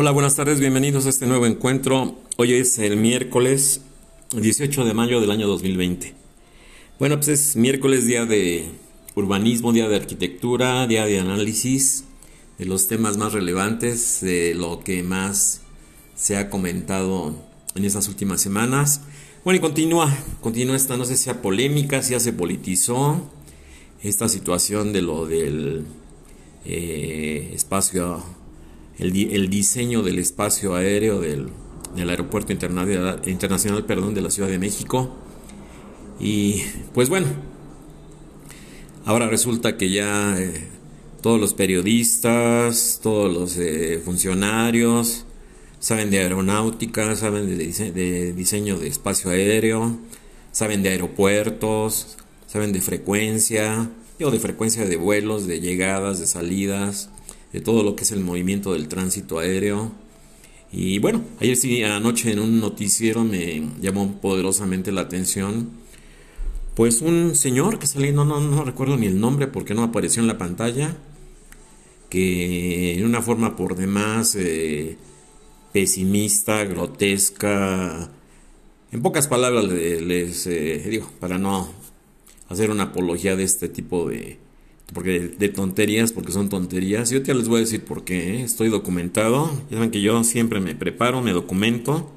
Hola, buenas tardes, bienvenidos a este nuevo encuentro. Hoy es el miércoles 18 de mayo del año 2020. Bueno, pues es miércoles, día de urbanismo, día de arquitectura, día de análisis de los temas más relevantes, de lo que más se ha comentado en estas últimas semanas. Bueno, y continúa, continúa esta, no sé si sea polémica, si ya se politizó esta situación de lo del eh, espacio, el, diseño del espacio aéreo del, aeropuerto internacional, internacional perdón, de la Ciudad de México. Y pues bueno, ahora resulta que ya eh, todos los periodistas, todos los eh, funcionarios, saben de aeronáutica, saben de, diseño de espacio aéreo, saben de aeropuertos, saben de frecuencia, o de frecuencia de vuelos, de llegadas, de salidas, de todo lo que es el movimiento del tránsito aéreo. Y bueno, ayer sí, anoche en un noticiero me llamó poderosamente la atención. Pues un señor que salió, no, no, no recuerdo ni el nombre porque no apareció en la pantalla, que en una forma por demás eh, pesimista, grotesca. En pocas palabras les eh, digo, para no hacer una apología de este tipo de, porque de tonterías, porque son tonterías. Yo te les voy a decir por qué. ¿eh? Estoy documentado. Ya saben que yo siempre me preparo, me documento.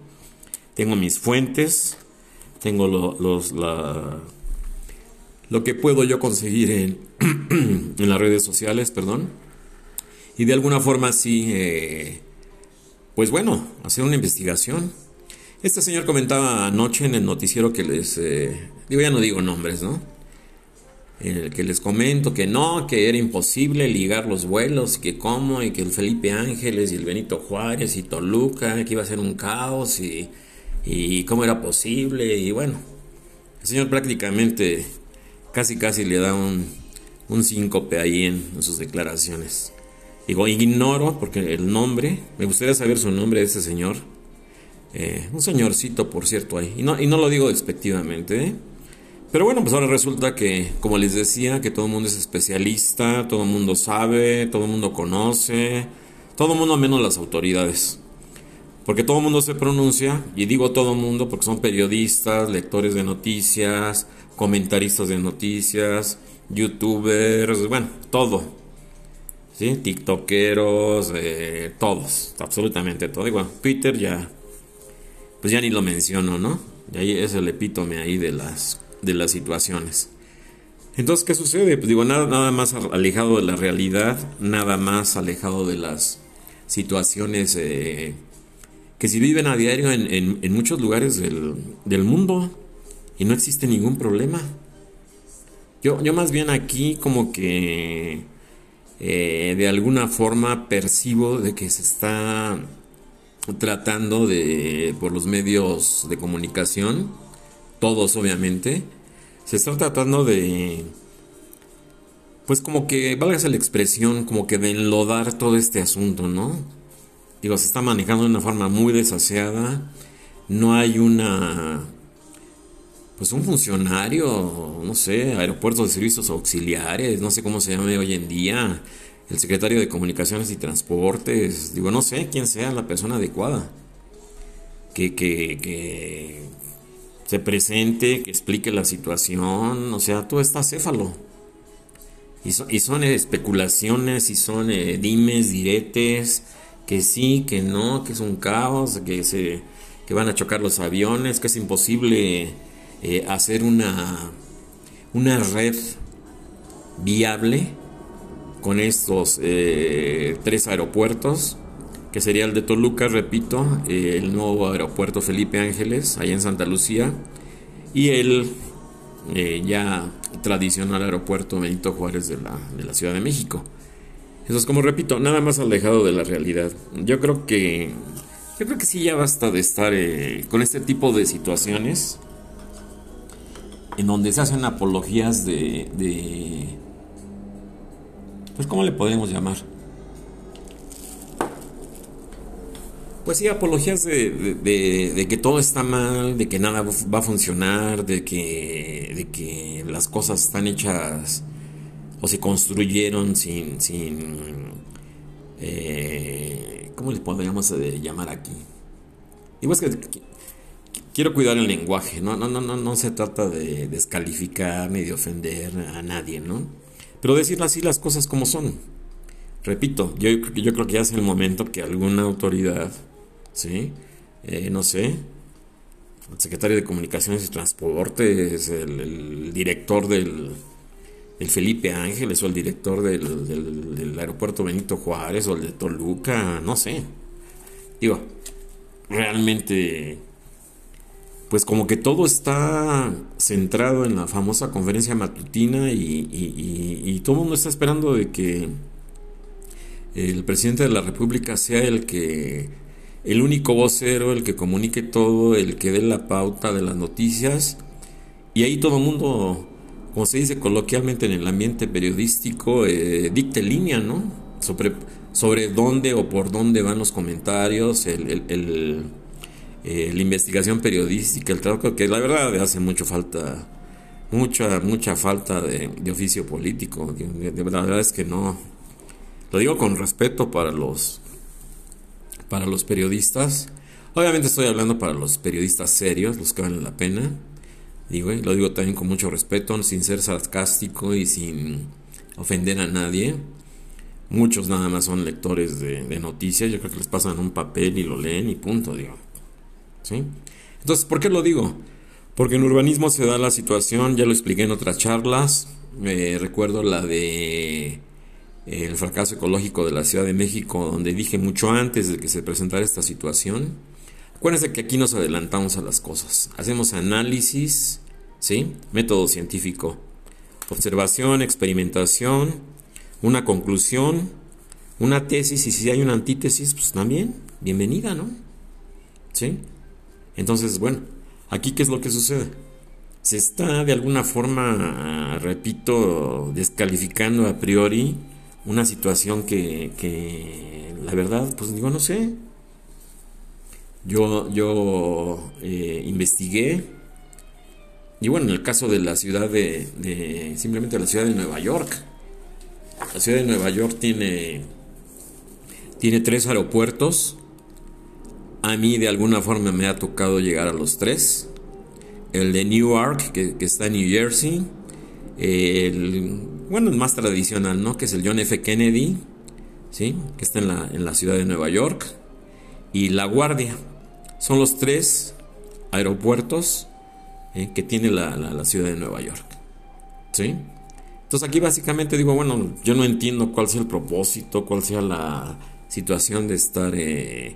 Tengo mis fuentes. Tengo lo, los, lo que puedo yo conseguir en, en las redes sociales, perdón. Y de alguna forma sí eh, pues bueno, hacer una investigación. Este señor comentaba anoche en el noticiero que les, eh, digo ya no digo nombres, ¿no? En el que les comento que no, que era imposible ligar los vuelos, que cómo, y que el Felipe Ángeles y el Benito Juárez y Toluca, que iba a ser un caos y, cómo era posible, y bueno, el señor prácticamente casi casi le da un, un síncope ahí en sus declaraciones. Digo, ignoro porque el nombre, me gustaría saber su nombre de ese señor. Eh, un señorcito, por cierto, ahí. Y no, y no lo digo despectivamente. ¿eh? Pero bueno, pues ahora resulta que, como les decía, que todo el mundo es especialista, todo el mundo sabe, todo el mundo conoce, todo el mundo menos las autoridades. Porque todo el mundo se pronuncia, y digo todo el mundo porque son periodistas, lectores de noticias, comentaristas de noticias, youtubers, bueno, todo. ¿sí? TikTokeros, eh, todos, absolutamente todo. Igual, Twitter ya, pues ya ni lo menciono, ¿no? Y ahí es el epítome ahí de las, de las situaciones. Entonces, ¿qué sucede? Pues digo, nada, nada más alejado de la realidad, nada más alejado de las situaciones eh, que se viven a diario en, en, muchos lugares del, del, mundo y no existe ningún problema. Yo, yo más bien aquí como que eh, de alguna forma percibo de que se está tratando de, por los medios de comunicación, todos obviamente, se está tratando de, pues como que, valga la expresión, como que de enlodar todo este asunto, ¿no? Digo, se está manejando de una forma muy desaseada, no hay una pues un funcionario, no sé, aeropuertos de servicios auxiliares, no sé cómo se llame hoy en día, el secretario de Comunicaciones y Transportes, digo, no sé quién sea la persona adecuada, que, que, se presente, que explique la situación, o sea, todo está céfalo. Y, son especulaciones y son eh, dimes, diretes, que sí, que no, que es un caos, que, se, que van a chocar los aviones, que es imposible eh, hacer una, una red viable con estos eh, tres aeropuertos, que sería el de Toluca, repito, eh, el nuevo aeropuerto Felipe Ángeles, allá en Santa Lucía, y el ya tradicional aeropuerto Benito Juárez de la, de la Ciudad de México. Entonces, como repito, nada más alejado de la realidad. Yo creo que yo creo que sí ya basta de estar con este tipo de situaciones en donde se hacen apologías de, de pues cómo le podemos llamar pues apologías de, de, que todo está mal de que nada va a funcionar de que de que las cosas están hechas o se construyeron sin sin eh, ¿cómo le podríamos eh, llamar aquí? Digo, es que quiero cuidar el lenguaje, ¿no? No, no, no, no se trata de descalificar ni de ofender a nadie, ¿no? Pero decir así las cosas como son. Repito, yo, yo creo que ya es el momento que alguna autoridad, ¿sí? Eh, no sé, el secretario de Comunicaciones y Transportes, el, director del el Felipe Ángeles o el director del, del, aeropuerto Benito Juárez o el de Toluca, no sé. Digo, realmente pues como que todo está centrado en la famosa conferencia matutina y, todo el mundo está esperando de que el presidente de la República sea el que, el único vocero, el que comunique todo, el que dé la pauta de las noticias y ahí todo el mundo, como se dice coloquialmente en el ambiente periodístico, eh, dicte línea, ¿no? Sobre, sobre dónde o por dónde van los comentarios, el eh, la investigación periodística, el trabajo que la verdad hace mucho falta, mucha, mucha falta de, oficio político. De, verdad es que no. Lo digo con respeto para los, para los periodistas. Obviamente estoy hablando para los periodistas serios, los que valen la pena. Digo, lo digo también con mucho respeto, sin ser sarcástico y sin ofender a nadie. Muchos nada más son lectores de, noticias, yo creo que les pasan un papel y lo leen y punto, digo. ¿sí? Entonces, ¿por qué lo digo? Porque en urbanismo se da la situación, ya lo expliqué en otras charlas, recuerdo la de eh, el fracaso ecológico de la Ciudad de México, donde dije mucho antes de que se presentara esta situación. Acuérdense que aquí nos adelantamos a las cosas. Hacemos análisis, ¿sí? Método científico. Observación, experimentación, una conclusión, una tesis y si hay una antítesis, pues también, bienvenida, ¿no? ¿Sí? Entonces, bueno, aquí qué es lo que sucede. Se está de alguna forma, repito, descalificando a priori una situación que, que la verdad, pues digo, no sé. Yo, yo eh, investigué, y bueno, en el caso de la ciudad de, de, simplemente la ciudad de Nueva York, la ciudad de Nueva York tiene, tiene tres aeropuertos, a mí de alguna forma me ha tocado llegar a los tres. El de Newark, que, que está en New Jersey. El, bueno, el más tradicional, ¿no? Que es el John F. Kennedy, ¿sí? Que está en la, en la ciudad de Nueva York. Y La Guardia. Son los tres aeropuertos ¿eh? que tiene la, la, ciudad de Nueva York. ¿Sí? Entonces aquí básicamente digo, bueno, yo no entiendo cuál sea el propósito, cuál sea la situación de estar... Eh,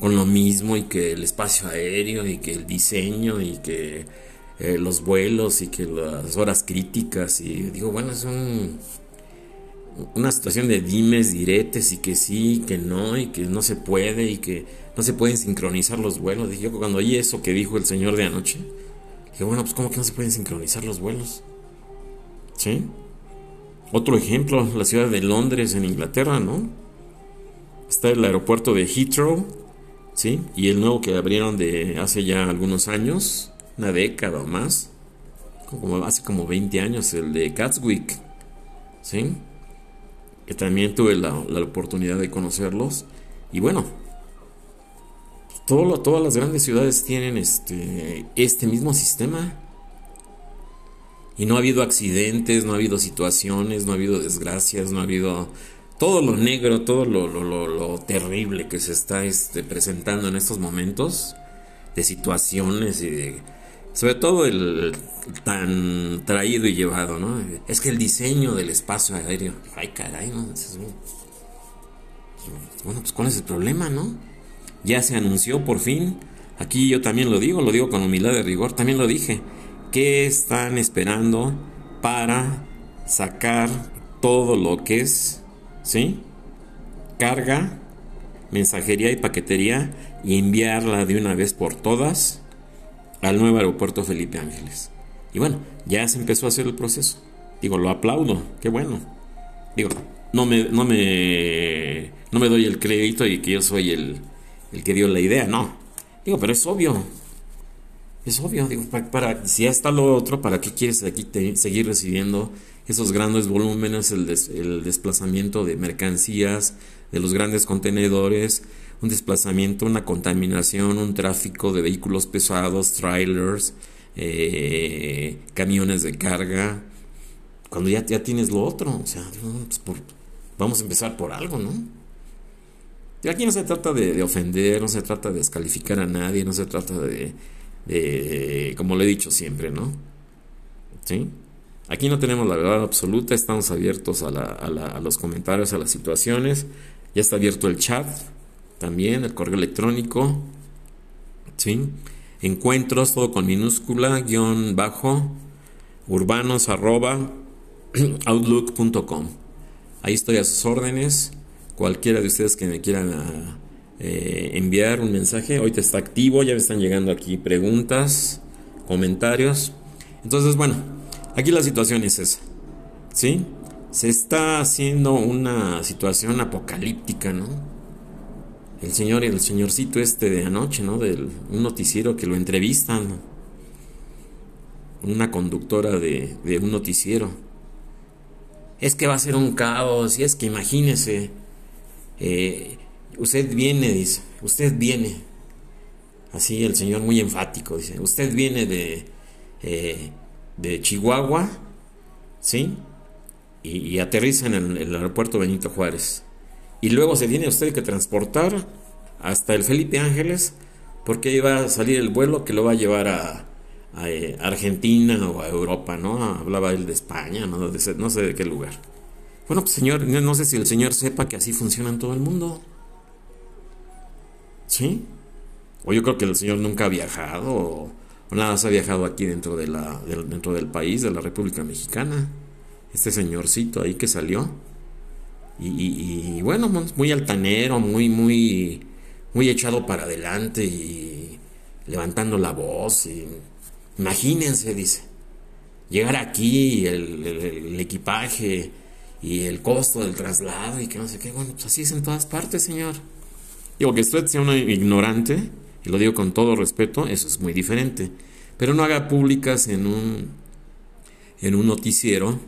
con lo mismo y que el espacio aéreo y que el diseño y que eh, los vuelos y que las horas críticas y digo bueno es una situación de dimes diretes y que sí que no y que no se puede y que no se pueden sincronizar los vuelos. Dije yo cuando oí eso que dijo el señor de anoche dije bueno pues cómo que no se pueden sincronizar los vuelos sí otro ejemplo la ciudad de Londres en Inglaterra no está el aeropuerto de Heathrow ¿sí? Y el nuevo que abrieron de hace ya algunos años, una década o más, como hace como 20 años, el de Catswick, ¿sí? Que también tuve la, oportunidad de conocerlos. Y bueno, todo todas las grandes ciudades tienen este, este mismo sistema. Y no ha habido accidentes, no ha habido situaciones, no ha habido desgracias, no ha habido todo lo negro, todo lo, lo, terrible que se está este, presentando en estos momentos, de situaciones y de, sobre todo el, tan traído y llevado, ¿no? Es que el diseño del espacio aéreo, ay caray, ¿no? Bueno, pues ¿cuál es el problema, no? Ya se anunció por fin, aquí yo también lo digo, lo digo con humildad de rigor, también lo dije, ¿qué están esperando para sacar todo lo que es ¿sí? Carga, mensajería y paquetería y enviarla de una vez por todas al nuevo aeropuerto Felipe Ángeles. Y bueno, ya se empezó a hacer el proceso. Digo, lo aplaudo, qué bueno. Digo, no me, no me, no me doy el crédito y que yo soy el, el que dio la idea, no. Digo, pero es obvio. Es obvio, digo, para, si ya está lo otro, ¿para qué quieres aquí seguir recibiendo esos grandes volúmenes, el, el desplazamiento de mercancías, de los grandes contenedores, un desplazamiento, una contaminación, un tráfico de vehículos pesados, trailers, eh, camiones de carga, cuando ya, ya tienes lo otro, o sea, pues vamos a empezar por algo, ¿no? Y aquí no se trata de, ofender, no se trata de descalificar a nadie, no se trata de, de, como lo he dicho siempre, ¿no? ¿Sí? Aquí no tenemos la verdad absoluta, estamos abiertos a, la, a, la, a los comentarios, a las situaciones. Ya está abierto el chat, también el correo electrónico. ¿Sí? Encuentros, todo con minúscula, guion bajo, urbanos, arroba, outlook.com. Ahí estoy a sus órdenes. Cualquiera de ustedes que me quieran ah, eh, enviar un mensaje, hoy te está activo, ya me están llegando aquí preguntas, comentarios. Entonces, bueno, aquí la situación es esa. ¿Sí? Se está haciendo una situación apocalíptica, ¿no? El señor y el señorcito este de anoche, ¿no? Del un noticiero que lo entrevistan. Una conductora de, de un noticiero es que va a ser un caos, y es que imagínese, eh, usted viene, dice, usted viene, así el señor muy enfático, dice, usted viene de, eh, de Chihuahua, ¿sí? Y, aterriza en el, el, aeropuerto Benito Juárez. Y luego se tiene usted que transportar hasta el Felipe Ángeles, porque iba a salir el vuelo que lo va a llevar a, a eh, Argentina o a Europa, ¿no? Hablaba él de España, ¿no? De, no sé de qué lugar. Bueno, pues señor, no sé si el señor sepa que así funciona en todo el mundo. ¿Sí? O yo creo que el señor nunca ha viajado o, nada se ha viajado aquí dentro, de la, dentro del país, de la República Mexicana. Este señorcito ahí que salió. Y, y, y, bueno, muy altanero, muy, muy, muy echado para adelante y levantando la voz y Imagínense, dice, llegar aquí, el, el, equipaje y el costo del traslado y que no sé qué. Bueno, pues así es en todas partes, señor. Digo que usted sea un ignorante, y lo digo con todo respeto, eso es muy diferente. Pero no haga públicas en un, en un noticiero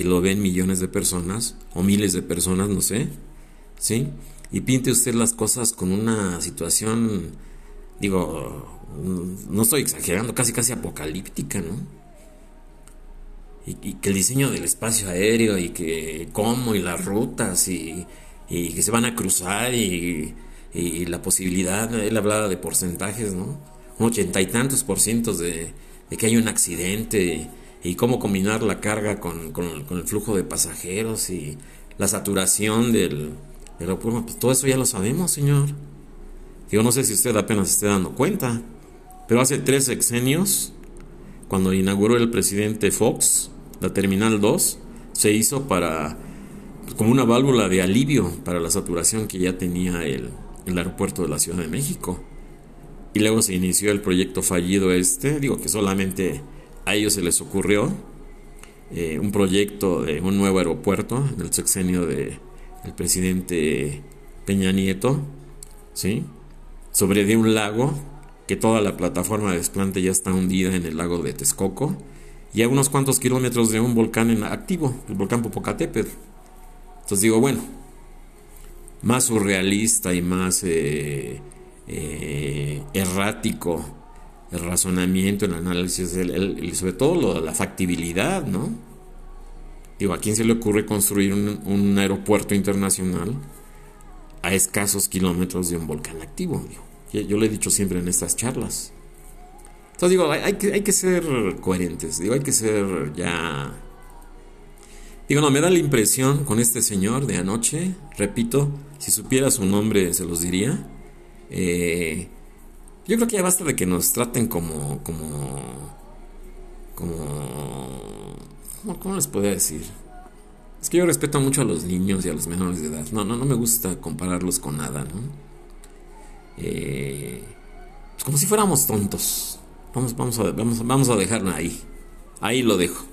que lo ven millones de personas o miles de personas, no sé, ¿sí? Y pinte usted las cosas con una situación, digo, no estoy exagerando, casi casi apocalíptica, ¿no? Y, que el diseño del espacio aéreo y que cómo y las rutas y, que se van a cruzar y, la posibilidad, él hablaba de porcentajes, ¿no? Un ochenta y tantos por cientos de, que hay un accidente y cómo combinar la carga con, el flujo de pasajeros y la saturación del, aeropuerto, pues todo eso ya lo sabemos, señor. Yo no sé si usted apenas esté dando cuenta. Pero hace tres sexenios, cuando inauguró el presidente Fox, la Terminal 2, se hizo para como una válvula de alivio para la saturación que ya tenía el, aeropuerto de la Ciudad de México. Y luego se inició el proyecto fallido este, digo que solamente a ellos se les ocurrió eh, un proyecto de un nuevo aeropuerto en el sexenio de el presidente Peña Nieto, ¿sí? Sobre de un lago que toda la plataforma de desplante ya está hundida en el lago de Texcoco y a unos cuantos kilómetros de un volcán en activo, el volcán Popocatépetl. Entonces digo, bueno, más surrealista y más eh, eh, errático el razonamiento, el análisis, y sobre todo la factibilidad, ¿no? Digo, ¿a quién se le ocurre construir un, un aeropuerto internacional a escasos kilómetros de un volcán activo? Yo lo he dicho siempre en estas charlas. Entonces digo, hay, que, hay que ser coherentes, digo, hay que ser ya... Digo, no, me da la impresión con este señor de anoche, repito, si supiera su nombre se los diría. Eh, yo creo que ya basta de que nos traten como... como... como... ¿Cómo les podría decir? Es que yo respeto mucho a los niños y a los menores de edad. No, no, no me gusta compararlos con nada, ¿no? Eh, pues como si fuéramos tontos. Vamos, vamos, a, vamos, vamos a dejarlo ahí. Ahí lo dejo.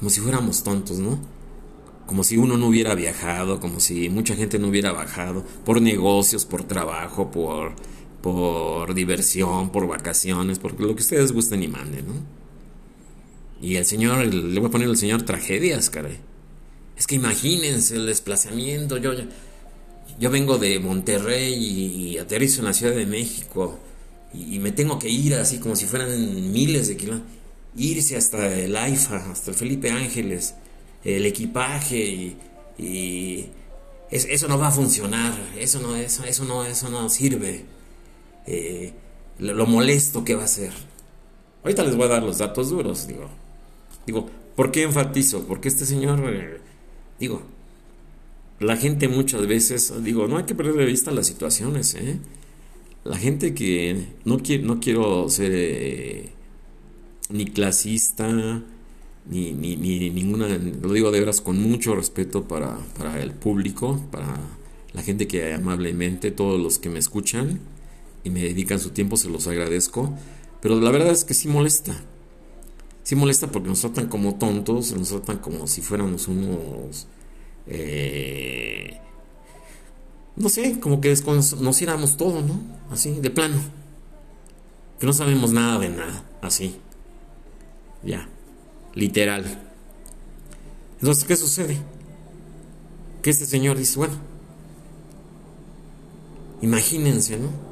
Como si fuéramos tontos, ¿no? Como si uno no hubiera viajado, como si mucha gente no hubiera bajado, por negocios, por trabajo, por, por diversión, por vacaciones, por lo que ustedes gusten y manden, ¿no? Y el señor, le voy a poner al señor tragedias, caray. Es que imagínense el desplazamiento. Yo, yo vengo de Monterrey y, aterrizo en la Ciudad de México y, me tengo que ir así como si fueran miles de kilómetros. Irse hasta el AIFA, hasta el Felipe Ángeles, el equipaje y, eso no va a funcionar. Eso no, eso, eso no, eso no sirve. Eh, lo, molesto que va a ser. Ahorita les voy a dar los datos duros, digo. Digo, ¿por qué enfatizo? Porque este señor, eh, digo, la gente muchas veces, digo, no hay que perder de vista las situaciones, ¿eh? La gente que no, no quiero ser eh, ni clasista, ni, ni, ni, ninguna, lo digo de veras con mucho respeto para, para el público, para la gente que amablemente, todos los que me escuchan y me dedican su tiempo, se los agradezco, pero la verdad es que sí molesta. Sí molesta porque nos tratan como tontos, nos tratan como si fuéramos unos eh, no sé, como que desconociéramos todo, ¿no? Así, de plano. Que no sabemos nada de nada, así. Ya, literal. Entonces, ¿qué sucede? Que este señor dice, bueno, imagínense, ¿no?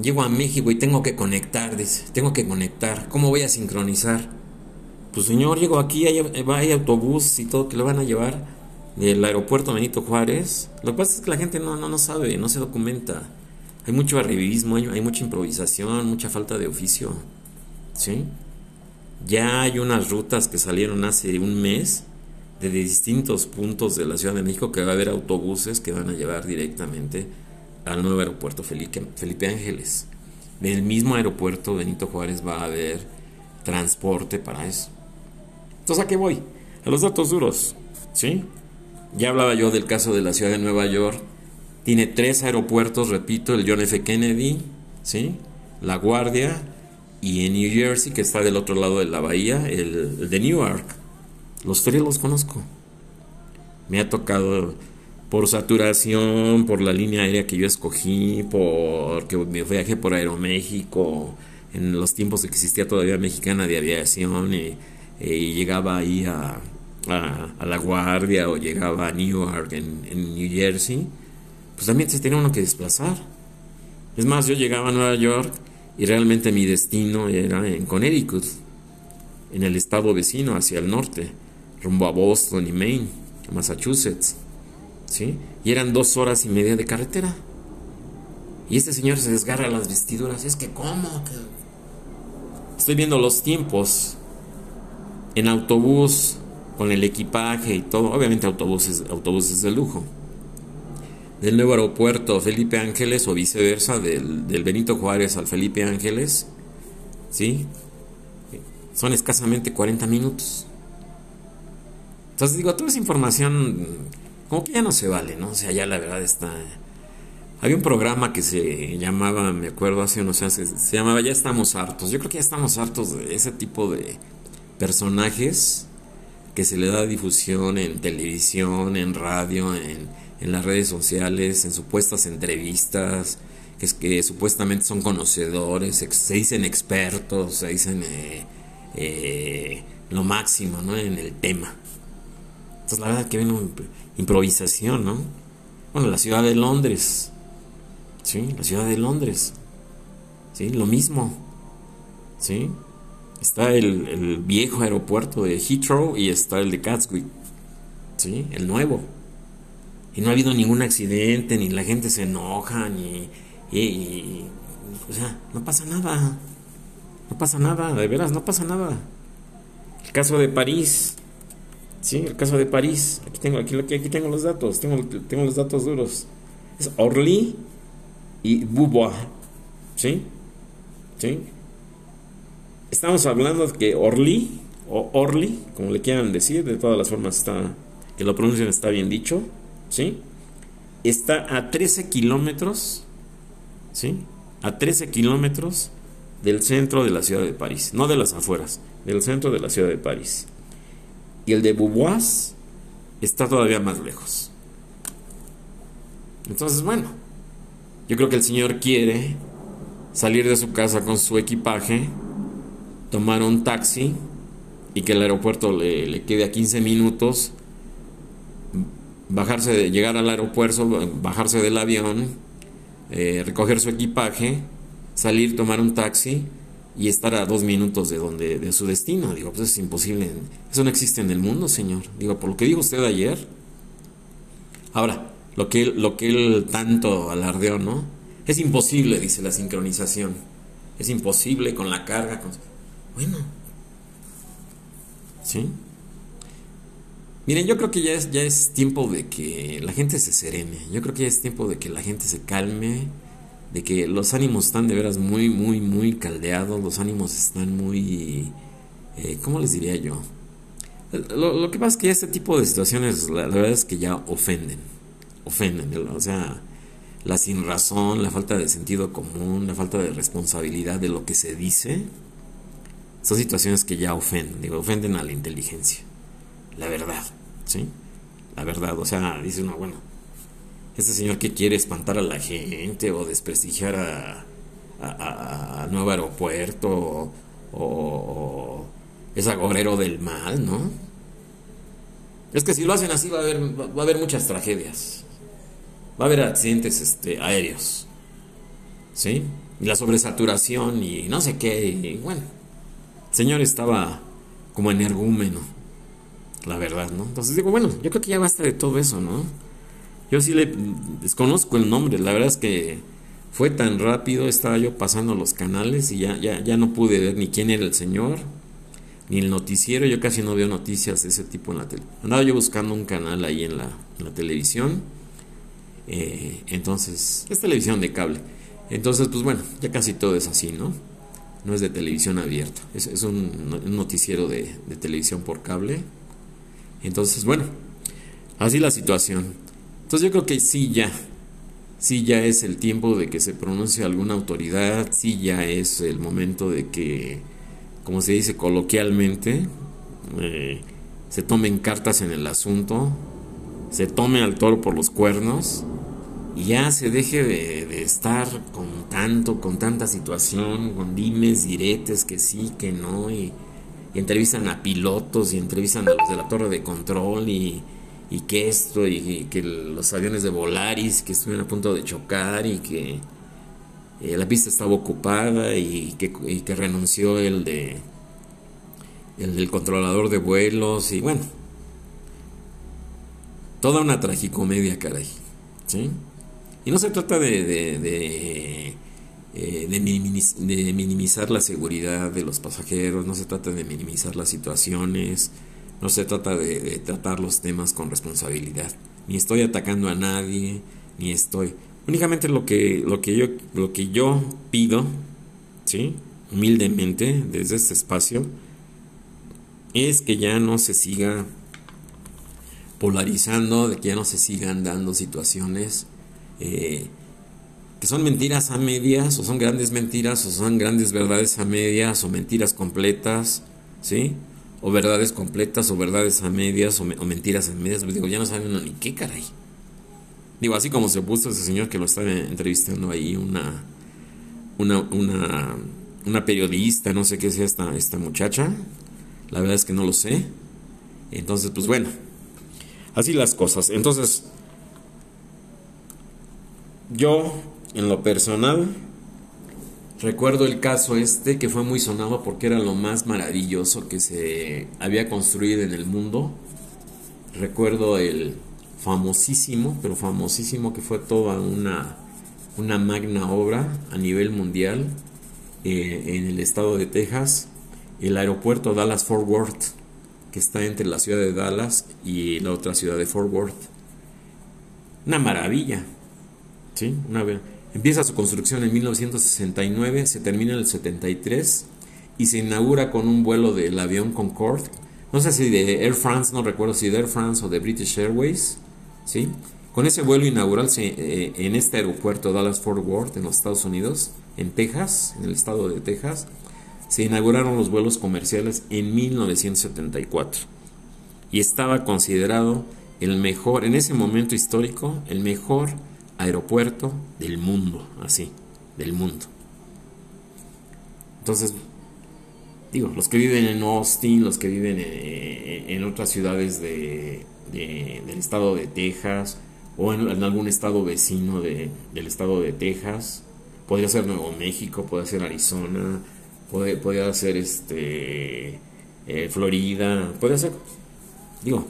Llego a México y tengo que conectar, dice, tengo que conectar. ¿Cómo voy a sincronizar? Pues señor, llego aquí, hay, hay autobús y todo que lo van a llevar del aeropuerto Benito Juárez. Lo que pasa es que la gente no, no, no sabe, no se documenta. Hay mucho arribismo, hay, mucha improvisación, mucha falta de oficio. ¿Sí? Ya hay unas rutas que salieron hace un mes de distintos puntos de la Ciudad de México que va a haber autobuses que van a llevar directamente al nuevo aeropuerto Felipe, Ángeles. Del mismo aeropuerto Benito Juárez va a haber transporte para eso. Entonces, ¿a qué voy? A los datos duros. ¿Sí? Ya hablaba yo del caso de la ciudad de Nueva York. Tiene tres aeropuertos, repito, el John F. Kennedy, ¿sí? La Guardia y en New Jersey, que está del otro lado de la bahía, el, de Newark. Los tres los conozco. Me ha tocado por saturación, por la línea aérea que yo escogí, porque me viajé por Aeroméxico, en los tiempos que existía todavía Mexicana de Aviación y llegaba ahí a, a, La Guardia o llegaba a Newark en, en New Jersey, pues también se tenía uno que desplazar. Es más, yo llegaba a Nueva York y realmente mi destino era en Connecticut, en el estado vecino hacia el norte, rumbo a Boston y Maine, Massachusetts. ¿Sí? Y eran dos horas y media de carretera. Y este señor se desgarra las vestiduras. Es que, ¿cómo? Estoy viendo los tiempos. En autobús con el equipaje y todo, obviamente autobuses, autobuses de lujo. Del nuevo aeropuerto Felipe Ángeles o viceversa, del, Benito Juárez al Felipe Ángeles, ¿sí? Son escasamente 40 minutos. Entonces digo, toda esa información como que ya no se vale, ¿no? O sea, ya la verdad está... Había un programa que se llamaba, me acuerdo hace unos años, se llamaba Ya estamos hartos. Yo creo que ya estamos hartos de ese tipo de personajes que se le da difusión en televisión, en radio, en, las redes sociales, en supuestas entrevistas, que, es que supuestamente son conocedores, se dicen expertos, se dicen eh, eh, lo máximo ¿no? en el tema. Entonces la verdad que una improvisación, ¿no? Bueno, la ciudad de Londres, ¿sí? La ciudad de Londres, ¿sí? Lo mismo, ¿sí? Está el, viejo aeropuerto de Heathrow y está el de Catswick. ¿Sí? El nuevo. Y no ha habido ningún accidente, ni la gente se enoja, ni. o sea, no pasa nada. No pasa nada, de veras, no pasa nada. El caso de París. Sí, el caso de París. Aquí tengo, aquí, aquí tengo los datos. Tengo, los datos duros. Es Orly y Beaubois. ¿Sí? ¿Sí? Estamos hablando de que Orly, o Orly, como le quieran decir, de todas las formas está, que lo pronuncian está bien dicho, ¿sí? Está a 13 kilómetros, ¿sí? A 13 kilómetros del centro de la ciudad de París, no de las afueras, del centro de la ciudad de París. Y el de Beaubois está todavía más lejos. Entonces, bueno, Yo creo que el señor quiere salir de su casa con su equipaje, tomar un taxi y que el aeropuerto le, quede a 15 minutos, bajarse de, llegar al aeropuerto, bajarse del avión, eh, recoger su equipaje, salir, tomar un taxi y estar a dos minutos de donde de su destino. Digo, pues es imposible. Eso no existe en el mundo, señor. Digo, por lo que dijo usted ayer. Ahora, lo que, lo que él tanto alardeó, ¿no? Es imposible, dice la sincronización. Es imposible con la carga. Bueno. ¿Sí? Miren, yo creo que ya es, ya es tiempo de que la gente se serene. Yo creo que ya es tiempo de que la gente se calme. De que los ánimos están de veras muy, muy, muy caldeados. Los ánimos están muy... Eh, ¿Cómo les diría yo? Lo, que pasa es que este tipo de situaciones, la verdad es que ya ofenden ofenden, o sea, la sin razón, la falta de sentido común, la falta de responsabilidad de lo que se dice, son situaciones que ya ofenden, digo, ofenden a la inteligencia, la verdad, ¿sí? La verdad, o sea, dice uno, bueno, este señor que quiere espantar a la gente o desprestigiar a, nuevo aeropuerto o, o es agorero del mal, ¿no? Es que si lo hacen así va a haber, va a haber muchas tragedias va a haber accidentes este, aéreos. ¿Sí? Y la sobresaturación y no sé qué. Y bueno, el señor estaba como energúmeno, la verdad, ¿no? Entonces digo, bueno, yo creo que ya basta de todo eso, ¿no? Yo sí le desconozco el nombre, la verdad es que fue tan rápido, estaba yo pasando los canales y ya, ya, ya no pude ver ni quién era el señor, ni el noticiero, yo casi no veo noticias de ese tipo en la tele. Andaba yo buscando un canal ahí en la, la televisión eh, entonces, es televisión de cable. Entonces, pues bueno, ya casi todo es así, ¿no? No es de televisión abierta, es, un, noticiero de, televisión por cable. Entonces, bueno, así la situación. Entonces yo creo que sí ya, sí ya es el tiempo de que se pronuncie alguna autoridad, sí ya es el momento de que, como se dice coloquialmente, eh, se tomen cartas en el asunto, se tome al toro por los cuernos y ya se deje de, estar con tanto, con tanta situación, con dimes, diretes, que sí, que no, y, entrevistan a pilotos y entrevistan a los de la torre de control y, y que esto, y, que los aviones de Volaris que estuvieron a punto de chocar y que eh, la pista estaba ocupada y que, renunció el de el del controlador de vuelos y bueno, toda una tragicomedia, caray. ¿Sí? Y no se trata de, de, de, eh, minimizar la seguridad de los pasajeros, no se trata de minimizar las situaciones, no se trata de, tratar los temas con responsabilidad. Ni estoy atacando a nadie, ni estoy... Únicamente lo que, lo que, yo, lo que yo pido, ¿sí? humildemente, desde este espacio, es que ya no se siga polarizando, de que ya no se sigan dando situaciones eh, que son mentiras a medias, o son grandes mentiras, o son grandes verdades a medias, o mentiras completas, ¿sí? O verdades completas, o verdades a medias, o, mentiras a medias. Pues digo, ya no saben ni qué caray. Digo, así como se puso ese señor que lo estaba entrevistando ahí, una, una, una, una periodista, no sé qué sea esta, esta muchacha. La verdad es que no lo sé. Entonces, pues bueno, así las cosas. Entonces, yo, en lo personal, recuerdo el caso este que fue muy sonado porque era lo más maravilloso que se había construido en el mundo. Recuerdo el famosísimo, pero famosísimo que fue toda una, una magna obra a nivel mundial eh, en el estado de Texas, el aeropuerto Dallas Fort Worth, que está entre la ciudad de Dallas y la otra ciudad de Fort Worth. Una maravilla, una vez. Empieza su construcción en 1969, se termina en el 73 y se inaugura con un vuelo del avión Concorde. No sé si de Air France, no recuerdo si de Air France o de British Airways. ¿sí? Con ese vuelo inaugural eh, en este aeropuerto Dallas Fort Worth en los Estados Unidos, en Texas, en el estado de Texas, se inauguraron los vuelos comerciales en 1974 y estaba considerado el mejor, en ese momento histórico, el mejor aeropuerto del mundo, así, del mundo. Entonces, digo, los que viven en Austin, los que viven en, otras ciudades de, del estado de Texas o en, algún estado vecino de, del estado de Texas, podría ser Nuevo México, puede ser Arizona, podría ser este, eh, Florida, puede ser, digo,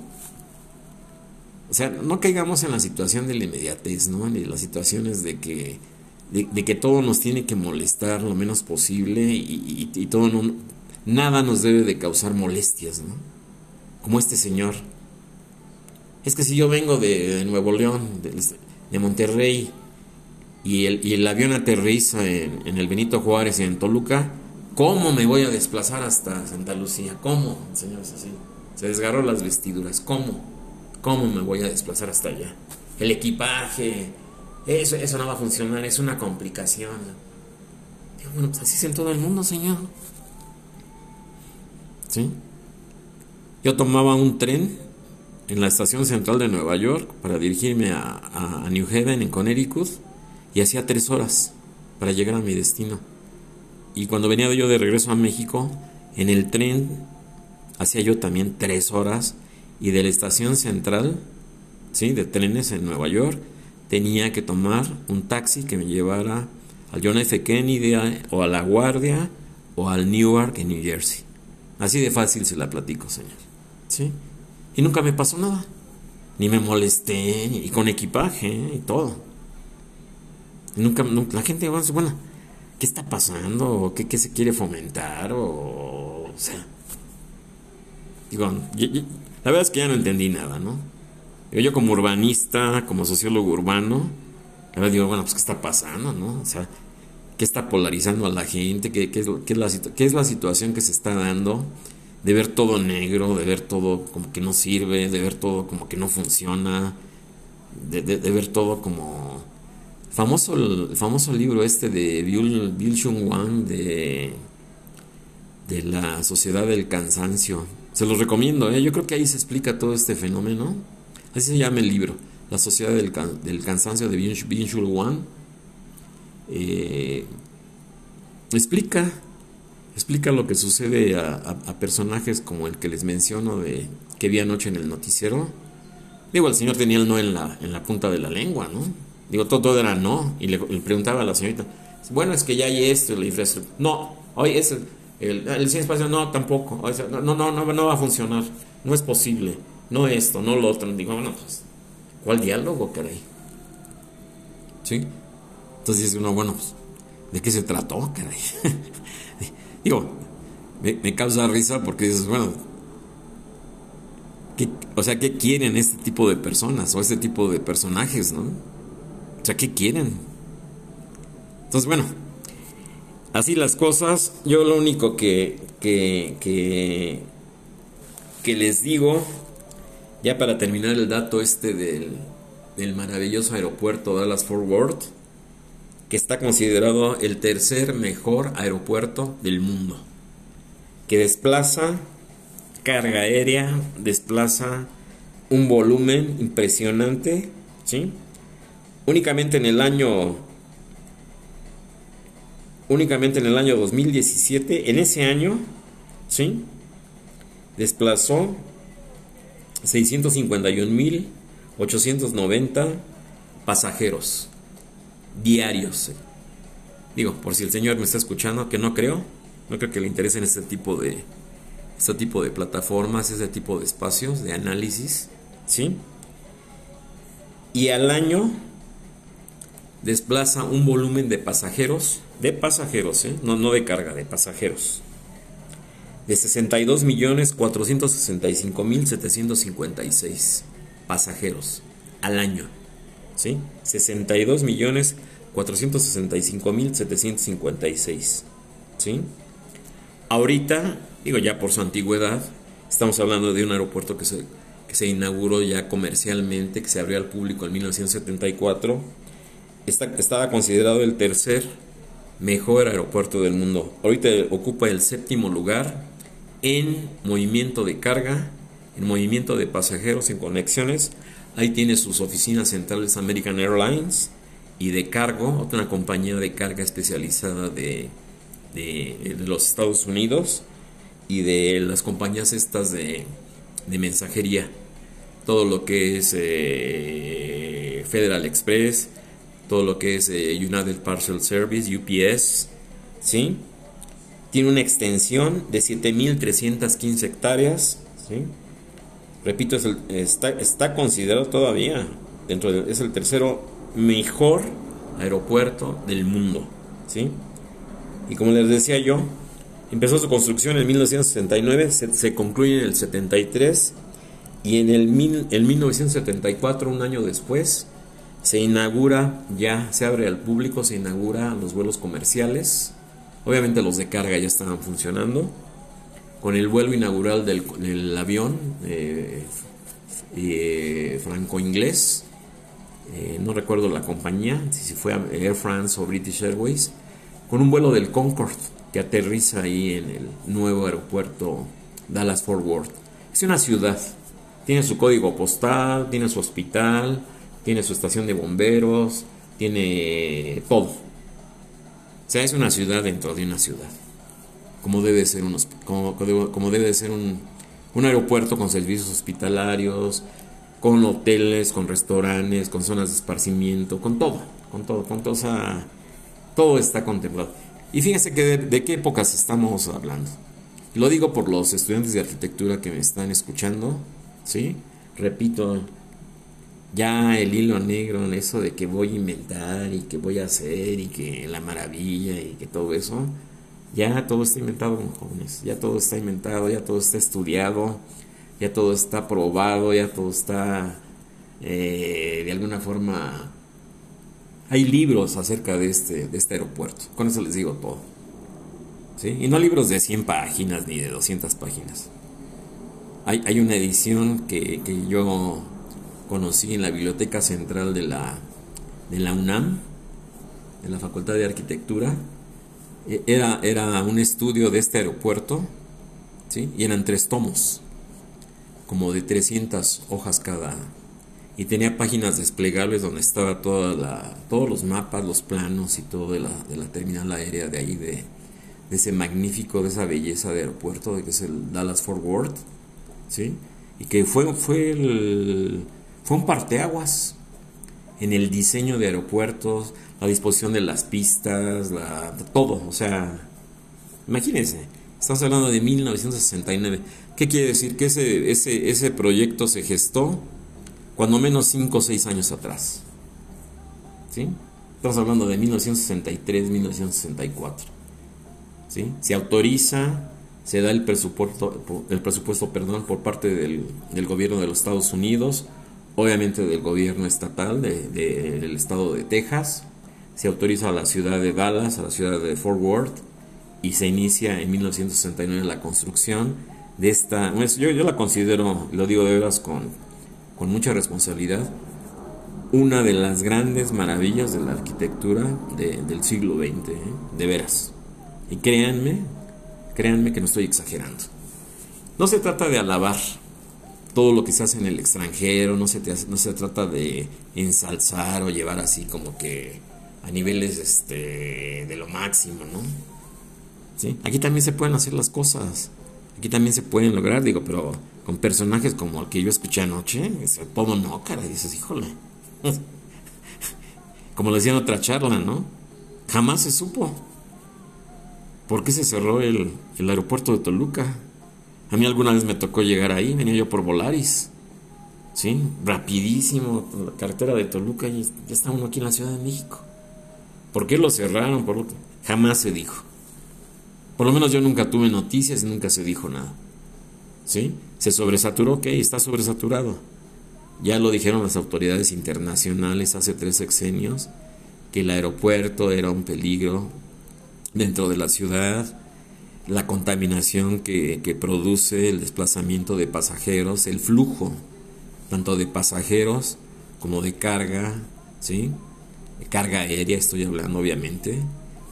o sea, no caigamos en la situación de la inmediatez, ¿no? En las situaciones de que, de, que todo nos tiene que molestar lo menos posible y, todo no, nada nos debe de causar molestias, ¿no? Como este señor. Es que si yo vengo de, Nuevo León, de, Monterrey, y el, y el, avión aterriza en, en, el Benito Juárez y en Toluca, ¿cómo me voy a desplazar hasta Santa Lucía? ¿Cómo? Señores, así. Se desgarró las vestiduras. ¿Cómo? ¿Cómo me voy a desplazar hasta allá? El equipaje, eso, eso no va a funcionar, es una complicación. Digo, pues así es en todo el mundo, señor. ¿Sí? Yo tomaba un tren en la estación central de Nueva York para dirigirme a, a New Haven, en Connecticut, y hacía tres horas para llegar a mi destino. Y cuando venía yo de regreso a México, en el tren hacía yo también tres horas y de la estación central, ¿sí? de trenes en Nueva York, tenía que tomar un taxi que me llevara al John F. Kennedy o a La Guardia o al Newark en New Jersey. Así de fácil se la platico, señor. ¿Sí? Y nunca me pasó nada. Ni me molesté, y con equipaje y todo. nunca, la gente va bueno, ¿qué está pasando? ¿Qué, ¿Qué, se quiere fomentar? O, o sea, digo, la verdad es que ya no entendí nada, ¿no? Yo como urbanista, como sociólogo urbano, la verdad digo, bueno, pues ¿qué está pasando, no? O sea, ¿qué está polarizando a la gente? ¿Qué, es, la, situación que se está dando? De ver todo negro, de ver todo como que no sirve, de ver todo como que no funciona, de, de, ver todo como... Famoso, el famoso libro este de Bill, Bill Chung Wang de, de la Sociedad del Cansancio se los recomiendo, ¿eh? yo creo que ahí se explica todo este fenómeno. Así se llama el libro, La Sociedad del, Cansancio de Byung-Chul Wan. Eh, explica, explica lo que sucede a, personajes como el que les menciono de que vi anoche en el noticiero. Digo, el señor tenía el no en la, en la punta de la lengua, ¿no? Digo, todo, era no. Y le, preguntaba a la señorita, bueno, es que ya hay esto, la infraestructura. No, hoy es el, el cine espacial, no, tampoco. no, no, no, no va a funcionar. No es posible. No esto, no lo otro. Digo, bueno, pues, ¿cuál diálogo, caray? ¿Sí? Entonces dice uno, bueno, pues, ¿de qué se trató, caray? Digo, me, causa risa porque dices, bueno, o sea, ¿qué quieren este tipo de personas o este tipo de personajes, no? O sea, ¿qué quieren? Entonces, bueno, así las cosas, yo lo único que, que, que, les digo, ya para terminar el dato este del, del maravilloso aeropuerto Dallas Fort Worth, que está considerado el tercer mejor aeropuerto del mundo, que desplaza carga aérea, desplaza un volumen impresionante, ¿sí? Únicamente en el año únicamente en el año 2017, en ese año, ¿sí? Desplazó 651.890 pasajeros diarios. Digo, por si el señor me está escuchando, que no creo, no creo que le interesen este tipo de este tipo de plataformas, este tipo de espacios de análisis, ¿sí? Y al año desplaza un volumen de pasajeros de pasajeros, ¿eh? no, no de carga, de pasajeros, de 62 millones 465 mil 756 pasajeros al año, ¿sí? 62 millones 465 mil 756, ¿sí? Ahorita, digo ya por su antigüedad, estamos hablando de un aeropuerto que se, que se inauguró ya comercialmente, que se abrió al público en 1974, estaba considerado el tercer mejor aeropuerto del mundo. Ahorita ocupa el séptimo lugar en movimiento de carga, en movimiento de pasajeros, en conexiones. Ahí tiene sus oficinas centrales American Airlines y de cargo, otra compañía de carga especializada de, de, los Estados Unidos y de las compañías estas de, de mensajería. Todo lo que es eh, Federal Express, todo lo que es eh, United Parcel Service, UPS, ¿sí? Tiene una extensión de 7.315 hectáreas, ¿sí? Repito, está, está considerado todavía, dentro de, es el tercero mejor aeropuerto del mundo, ¿sí? Y como les decía yo, empezó su construcción en 1969, se, concluye en el 73 y en el, mil, el 1974, un año después, se inaugura, ya se abre al público, se inaugura los vuelos comerciales. Obviamente los de carga ya estaban funcionando. Con el vuelo inaugural del, avión eh, eh, franco-inglés, eh, no recuerdo la compañía, si fue Air France o British Airways, con un vuelo del Concorde que aterriza ahí en el nuevo aeropuerto Dallas Fort Worth. Es una ciudad, tiene su código postal, tiene su hospital, tiene su estación de bomberos, tiene todo. O sea, es una ciudad dentro de una ciudad. Como debe ser, unos, como, como debe ser un, un aeropuerto con servicios hospitalarios, con hoteles, con restaurantes, con zonas de esparcimiento, con todo, con todo, con todo, o todo está contemplado. Y fíjense que de, de, qué épocas estamos hablando. Lo digo por los estudiantes de arquitectura que me están escuchando, ¿sí? Repito, ya el hilo negro en eso de que voy a inventar y que voy a hacer y que la maravilla y que todo eso, ya todo está inventado, jóvenes, ya todo está inventado, ya todo está estudiado, ya todo está probado, ya todo está eh, de alguna forma... Hay libros acerca de este, de este aeropuerto, con eso les digo todo. ¿Sí? Y no libros de 100 páginas ni de 200 páginas. Hay, hay una edición que, que yo conocí en la Biblioteca Central de la, de la UNAM, en la Facultad de Arquitectura. E, era, era un estudio de este aeropuerto, ¿sí? y eran tres tomos, como de 300 hojas cada. Y tenía páginas desplegables donde estaba toda la, todos los mapas, los planos y todo de la, de la terminal aérea de ahí, de, ese magnífico, de esa belleza de aeropuerto, de que es el Dallas Fort Worth, ¿sí? Y que fue, fue el, fue un parteaguas en el diseño de aeropuertos, la disposición de las pistas, la, todo. O sea, imagínense, estamos hablando de 1969. ¿Qué quiere decir? Que ese, ese, proyecto se gestó cuando menos 5 o 6 años atrás. Estamos hablando de 1963, 1964. ¿Sí? Se autoriza, se da el presupuesto, el presupuesto perdón, por parte del gobierno de los Estados Unidos obviamente del gobierno estatal del estado de Texas, se autoriza a la ciudad de Dallas, a la ciudad de Fort Worth, y se inicia en 1969 la construcción de esta, yo, yo la considero, lo digo de veras con, con mucha responsabilidad, una de las grandes maravillas de la arquitectura del siglo XX, ¿eh? de veras. Y créanme, créanme que no estoy exagerando. No se trata de alabar, todo lo que se hace en el extranjero, no se, trata de ensalzar o llevar así como que a niveles este, de lo máximo, ¿no? Aquí también se pueden hacer las cosas, aquí también se pueden lograr, digo, pero con personajes como el que yo escuché anoche, todo no, cara, dices, híjole. como lo decía en otra charla, ¿no? Jamás se supo. ¿Por qué se cerró el, el aeropuerto de Toluca? A mí alguna vez me tocó llegar ahí, venía yo por Volaris. ¿Sí? Rapidísimo, la carretera de Toluca y ya está aquí en la Ciudad de México. ¿Por qué lo cerraron? ¿Por Jamás se dijo. Por lo menos yo nunca tuve noticias y nunca se dijo nada. ¿Sí? Se sobresaturó, ok, está sobresaturado. Ya lo dijeron las autoridades internacionales hace tres sexenios, que el aeropuerto era un peligro dentro de la ciudad, la contaminación que, produce el desplazamiento de pasajeros, el flujo tanto de pasajeros como de carga, ¿sí? De carga aérea estoy hablando obviamente,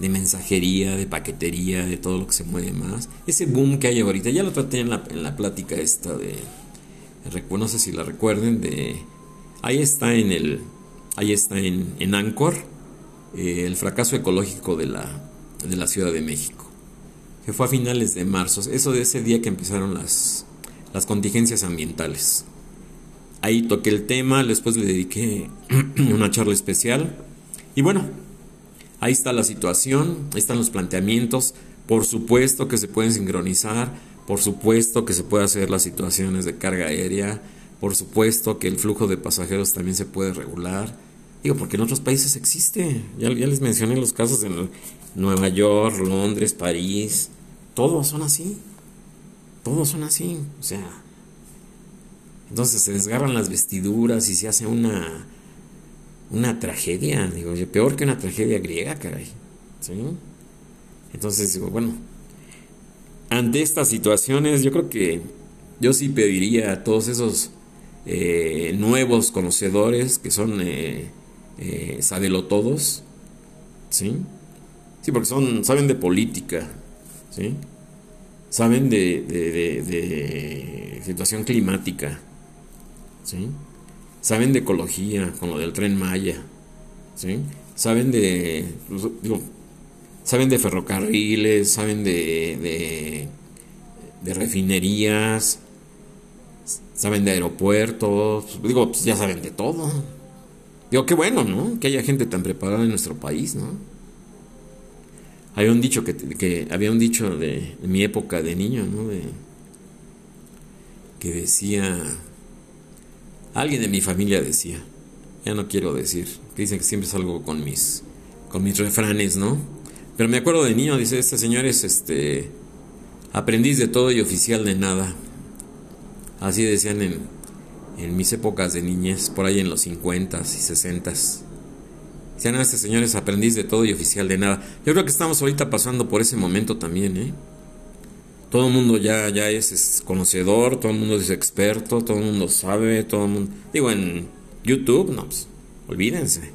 de mensajería, de paquetería, de todo lo que se mueve más. Ese boom que hay ahorita, ya lo traté en la, en la plática esta de, no sé si la recuerden, de, ahí está en el, ahí está en, en Anchor, eh, el fracaso ecológico de la, de la Ciudad de México, que fue a finales de marzo, eso de ese día que empezaron las, las contingencias ambientales. Ahí toqué el tema, después le dediqué una charla especial y bueno, ahí está la situación, ahí están los planteamientos, por supuesto que se pueden sincronizar, por supuesto que se puede hacer las situaciones de carga aérea, por supuesto que el flujo de pasajeros también se puede regular. Digo, porque en otros países existe. Ya, les mencioné los casos de Nueva York, Londres, París. Todos son así. Todos son así. O sea. Entonces se desgarran las vestiduras y se hace una. Una tragedia. Digo, peor que una tragedia griega, caray. ¿Sí? Entonces digo, bueno. Ante estas situaciones, yo creo que yo sí pediría a todos esos eh, nuevos conocedores que son eh, eh, ¿sí? Sí, porque son, saben de política, ¿sí? Saben de, de, situación climática, ¿sí? Saben de ecología, con lo del tren Maya, ¿sí? Saben de, pues, digo, saben de ferrocarriles, saben de, de, de refinerías, saben de aeropuertos, digo, pues ya saben de todo. Digo, qué bueno, ¿no? Que haya gente tan preparada en nuestro país, ¿no? Había un dicho que, que había un dicho de, mi época de niño, ¿no? De, que decía, alguien de mi familia decía, ya no quiero decir, dicen que siempre salgo con mis, con mis refranes, ¿no? Pero me acuerdo de niño, dice, este señor es este, aprendiz de todo y oficial de nada. Así decían en, en mis épocas de niñez, por ahí en los 50 y 60 Decían, a este señor es aprendiz de todo y oficial de nada. Yo creo que estamos ahorita pasando por ese momento también, ¿eh? Todo el mundo ya, ya es, conocedor, todo el mundo es experto, todo el mundo sabe, todo el mundo... Digo, en YouTube, no, pues, olvídense.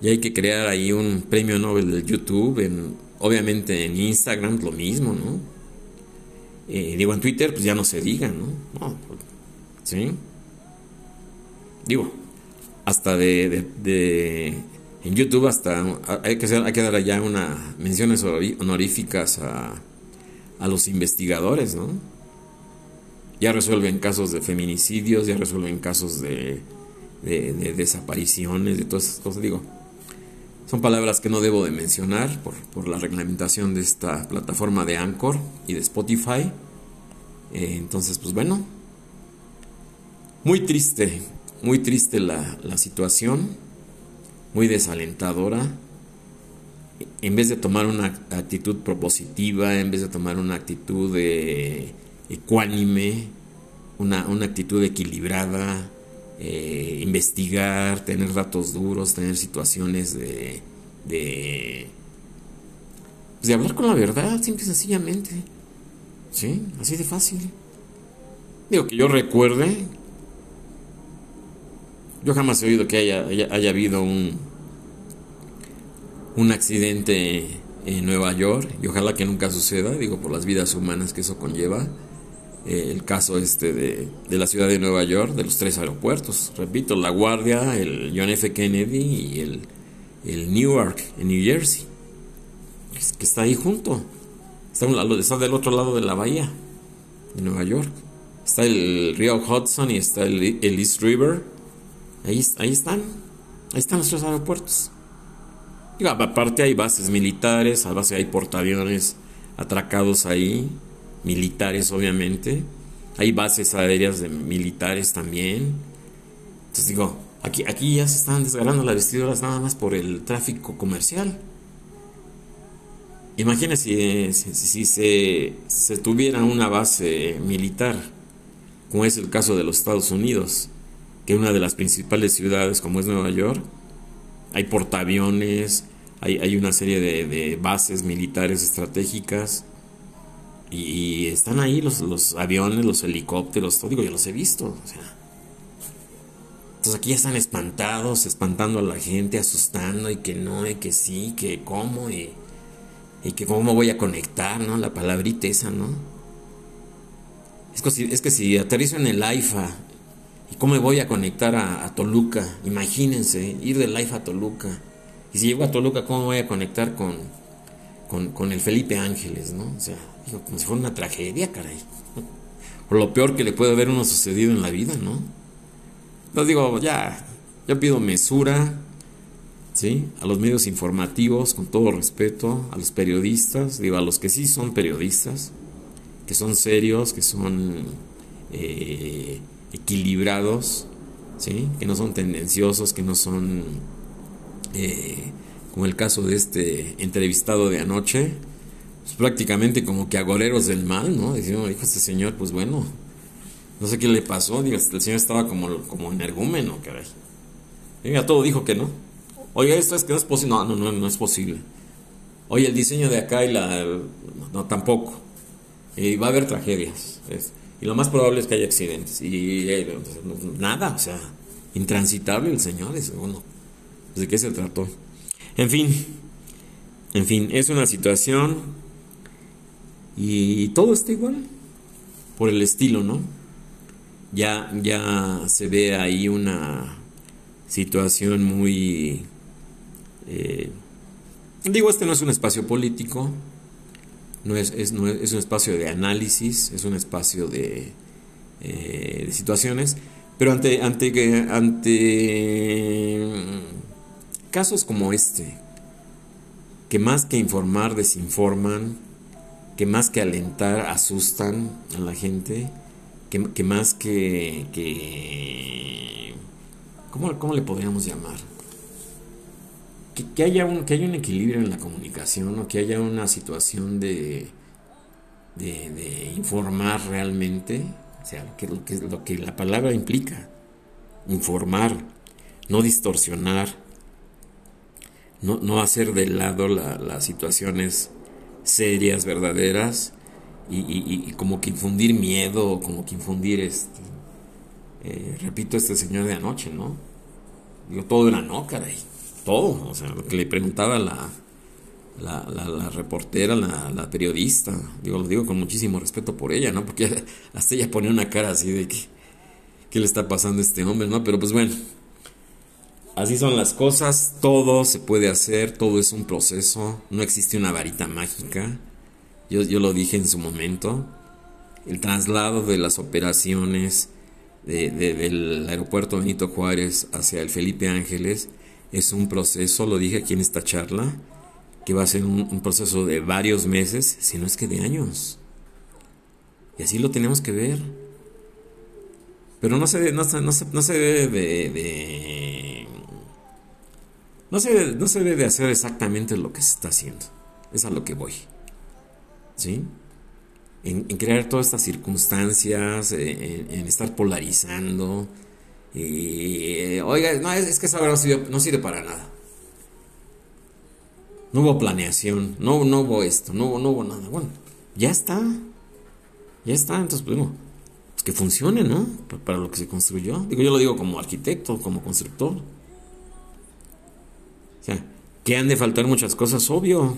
Y hay que crear ahí un premio Nobel del YouTube, en, obviamente en Instagram lo mismo, ¿no? Eh, digo, en Twitter, pues ya no se diga, ¿no? ¿Sí? Digo, hasta de, de, en YouTube hasta hay que, hacer, hay que dar allá unas menciones honoríficas a, a los investigadores, ¿no? Ya resuelven casos de feminicidios, ya resuelven casos de, de, de desapariciones, de todas esas cosas. Digo, son palabras que no debo de mencionar por, por la reglamentación de esta plataforma de Anchor y de Spotify. Eh, entonces, pues bueno, muy triste, muy triste la, la situación, muy desalentadora. En vez de tomar una actitud propositiva, en vez de tomar una actitud de ecuánime, una, una actitud equilibrada, eh, investigar, tener datos duros, tener situaciones de, de, pues de hablar con la verdad, simple y sencillamente. Sí, así de fácil. Digo que yo recuerde, yo jamás he oído que haya, haya, habido un, un accidente en Nueva York y ojalá que nunca suceda, digo por las vidas humanas que eso conlleva. Eh, el caso este de, de, la ciudad de Nueva York, de los tres aeropuertos, repito, La Guardia, el John F. Kennedy y el, el Newark en New Jersey, que está ahí junto. Está, del otro lado de la bahía de Nueva York. Está el río Hudson y está el, East River. Ahí, ahí están. Ahí están nuestros aeropuertos. aparte hay bases militares, a base hay portaaviones atracados ahí, militares obviamente. Hay bases aéreas de militares también. Entonces digo, aquí, aquí ya se están desgarrando las vestiduras nada más por el tráfico comercial. Imagínese si, se, tuviera una base militar, como es el caso de los Estados Unidos, que una de las principales ciudades como es Nueva York, hay portaaviones, hay, hay una serie de, bases militares estratégicas y, están ahí los, los, aviones, los helicópteros, todo, digo, yo los he visto. Entonces aquí ya están espantados, espantando a la gente, asustando y que no, y que sí, que cómo, y y que cómo voy a conectar, ¿no? La palabrita esa, ¿no? Es que es que si aterrizo en el AIFA ¿Y cómo me voy a conectar a, Toluca? Imagínense, ir de live a Toluca. Y si llego a Toluca, ¿cómo voy a conectar con, con, el Felipe Ángeles, ¿no? O sea, digo, como si fuera una tragedia, caray. O lo peor que le puede haber uno sucedido en la vida, ¿no? Entonces digo, ya, yo pido mesura, ¿sí? A los medios informativos, con todo respeto, a los periodistas, digo, a los que sí son periodistas, que son serios, que son eh, equilibrados, ¿sí? Que no son tendenciosos, que no son, eh, como el caso de este entrevistado de anoche, pues prácticamente como que agoreros del mal, ¿no? Diciendo, dijo este señor, pues bueno, no sé qué le pasó, digo, el señor estaba como, como energúmeno, caray. Diga, todo dijo que no. Oye, esto es que no es posible. No, no, no, es posible. Oye, el diseño de acá y la... No, tampoco. Y va a haber tragedias. Y lo más probable es que haya accidentes. Y eh, nada, o sea, intransitable el señor. Es, bueno, ¿de qué se trató? En fin, en fin, es una situación y todo está igual por el estilo, ¿no? Ya, ya se ve ahí una situación muy... Eh, digo, este no es un espacio político, no es, es, no es, un espacio de análisis, es un espacio de, eh, de situaciones, pero ante, ante, ante casos como este, que más que informar desinforman, que más que alentar asustan a la gente, que, que más que, que ¿Cómo, le podríamos llamar? Que, haya un, que haya un equilibrio en la comunicación o que haya una situación de, de, informar realmente, o sea, que, lo, que, lo que la palabra implica, informar, no distorsionar, no, no hacer de lado las situaciones serias, verdaderas, y, como que infundir miedo, como que infundir este, eh, repito, este señor de anoche, ¿no? Digo, todo era no, caray. Todo. O sea, lo que le preguntaba la, la, la, reportera, la, la, periodista. Digo, lo digo con muchísimo respeto por ella, ¿no? Porque hasta ella ponía una cara así de que, ¿qué le está pasando a este hombre, no? Pero pues bueno, así son las cosas. Todo se puede hacer, todo es un proceso. No existe una varita mágica. Yo, yo lo dije en su momento. El traslado de las operaciones del aeropuerto Benito Juárez hacia el Felipe Ángeles es un proceso, lo dije aquí en esta charla, que va a ser un, proceso de varios meses, si no es que de años. Y así lo tenemos que ver. Pero no se, no, no no se debe de, no, se, no se debe de hacer exactamente lo que se está haciendo. Es a lo que voy. ¿Sí? en, crear todas estas circunstancias, eh, en, estar polarizando. Y, oiga, no, es, que esa verdad no sirve, para nada. No hubo planeación, no, no hubo esto, no, no hubo nada. Bueno, ya está. Ya está, entonces, pues, bueno, pues que funcione, ¿no? Para, lo que se construyó. Digo, yo lo digo como arquitecto, como constructor. O sea, que han de faltar muchas cosas, obvio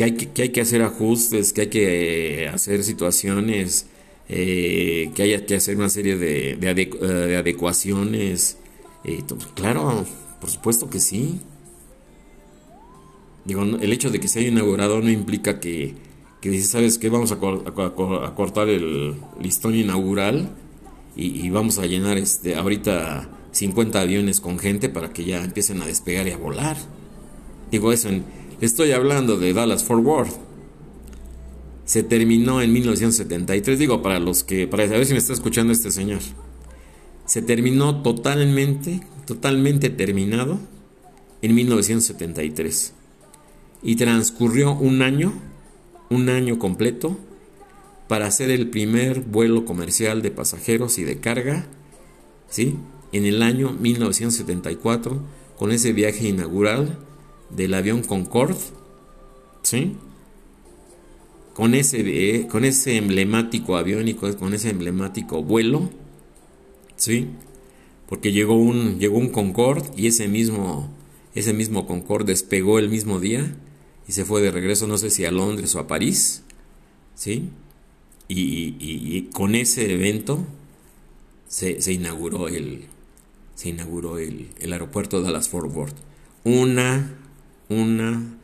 que hay que, hay que hacer ajustes, que hay que eh, hacer situaciones, eh, que haya que hacer una serie de, de, adecuaciones. Eh, claro, por supuesto que sí. Digo, el hecho de que se haya inaugurado no implica que, que dice, ¿sabes qué? Vamos a, cortar el listón inaugural y, y, vamos a llenar este ahorita 50 aviones con gente para que ya empiecen a despegar y a volar. Digo eso en, Estoy hablando de Dallas Fort Worth. Se terminó en 1973, digo para los que, para saber si me está escuchando este señor. Se terminó totalmente, totalmente terminado en 1973. Y transcurrió un año, un año completo, para hacer el primer vuelo comercial de pasajeros y de carga, ¿sí? En el año 1974, con ese viaje inaugural del avión Concorde, ¿sí? Con ese, eh, con ese emblemático avión y con, ese emblemático vuelo, ¿sí? Porque llegó un, llegó un Concorde y ese mismo, ese mismo Concorde despegó el mismo día y se fue de regreso, no sé si a Londres o a París, ¿sí? Y, y con ese evento se, inauguró el se inauguró el, aeropuerto de Dallas Fort Worth. Una, una,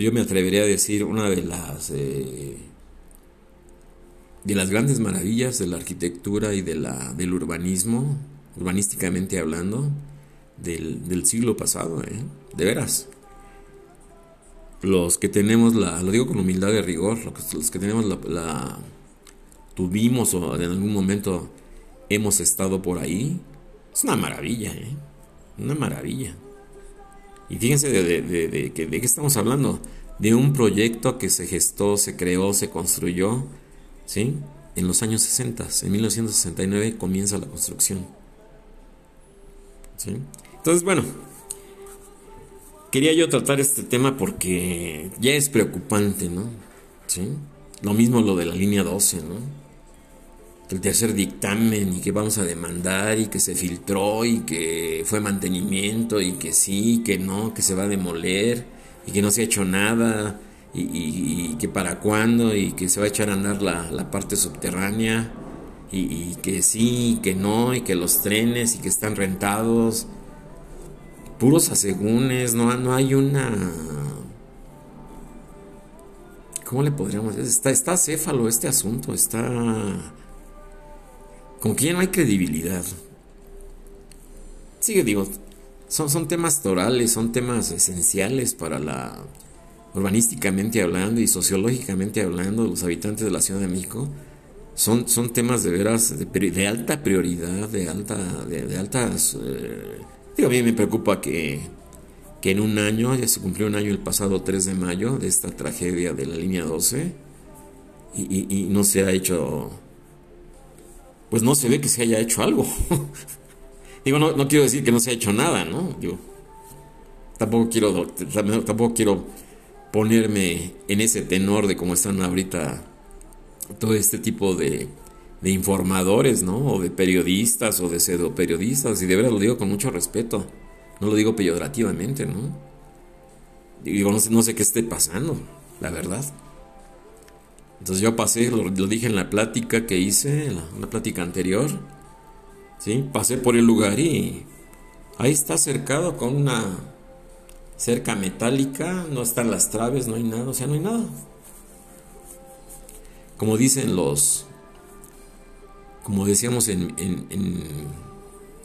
pues yo me atrevería a decir una de las eh, de las grandes maravillas de la arquitectura y de la, del urbanismo, urbanísticamente hablando, del, siglo pasado, ¿eh? de veras. Los que tenemos la, lo digo con humildad de rigor, los que tenemos la, tuvimos o en algún momento hemos estado por ahí, es una maravilla, ¿eh? una maravilla. Y fíjense de, de, qué estamos hablando, de un proyecto que se gestó, se creó, se construyó, ¿sí? En los años 60, en 1969 comienza la construcción. ¿sí? Entonces, bueno, quería yo tratar este tema porque ya es preocupante, ¿no? ¿Sí? Lo mismo lo de la línea 12, ¿no? El tercer dictamen y que vamos a demandar y que se filtró y que fue mantenimiento y que sí, que no, que se va a demoler y que no se ha hecho nada y, que para cuándo y que se va a echar a andar la, parte subterránea y, y, que sí, que no y que los trenes y que están rentados puros asegúnes, no, no hay una... ¿Cómo le podríamos decir? Está, está céfalo este asunto, está... Con que ya no hay credibilidad. Sí, digo, son, son temas torales, son temas esenciales para la... urbanísticamente hablando y sociológicamente hablando, los habitantes de la Ciudad de México. Son, son temas de veras de, alta prioridad, de alta, de, altas eh, a mí me preocupa que, que en un año, ya se cumplió un año el pasado 3 de mayo de esta tragedia de la línea 12 y, no se ha hecho, pues no se ve que se haya hecho algo. Digo, no, no, quiero decir que no se ha hecho nada, ¿no? Digo, tampoco quiero, tampoco quiero ponerme en ese tenor de cómo están ahorita todo este tipo de, de informadores, ¿no? O de periodistas o de pseudo periodistas, y de verdad lo digo con mucho respeto, no lo digo peyorativamente, ¿no? Digo, no sé, qué esté pasando, la verdad. Entonces yo pasé, lo, dije en la plática que hice, en la, plática anterior, ¿sí? Pasé por el lugar y ahí está cercado con una cerca metálica, no están las traves, no hay nada, o sea, no hay nada. Como dicen los como decíamos en,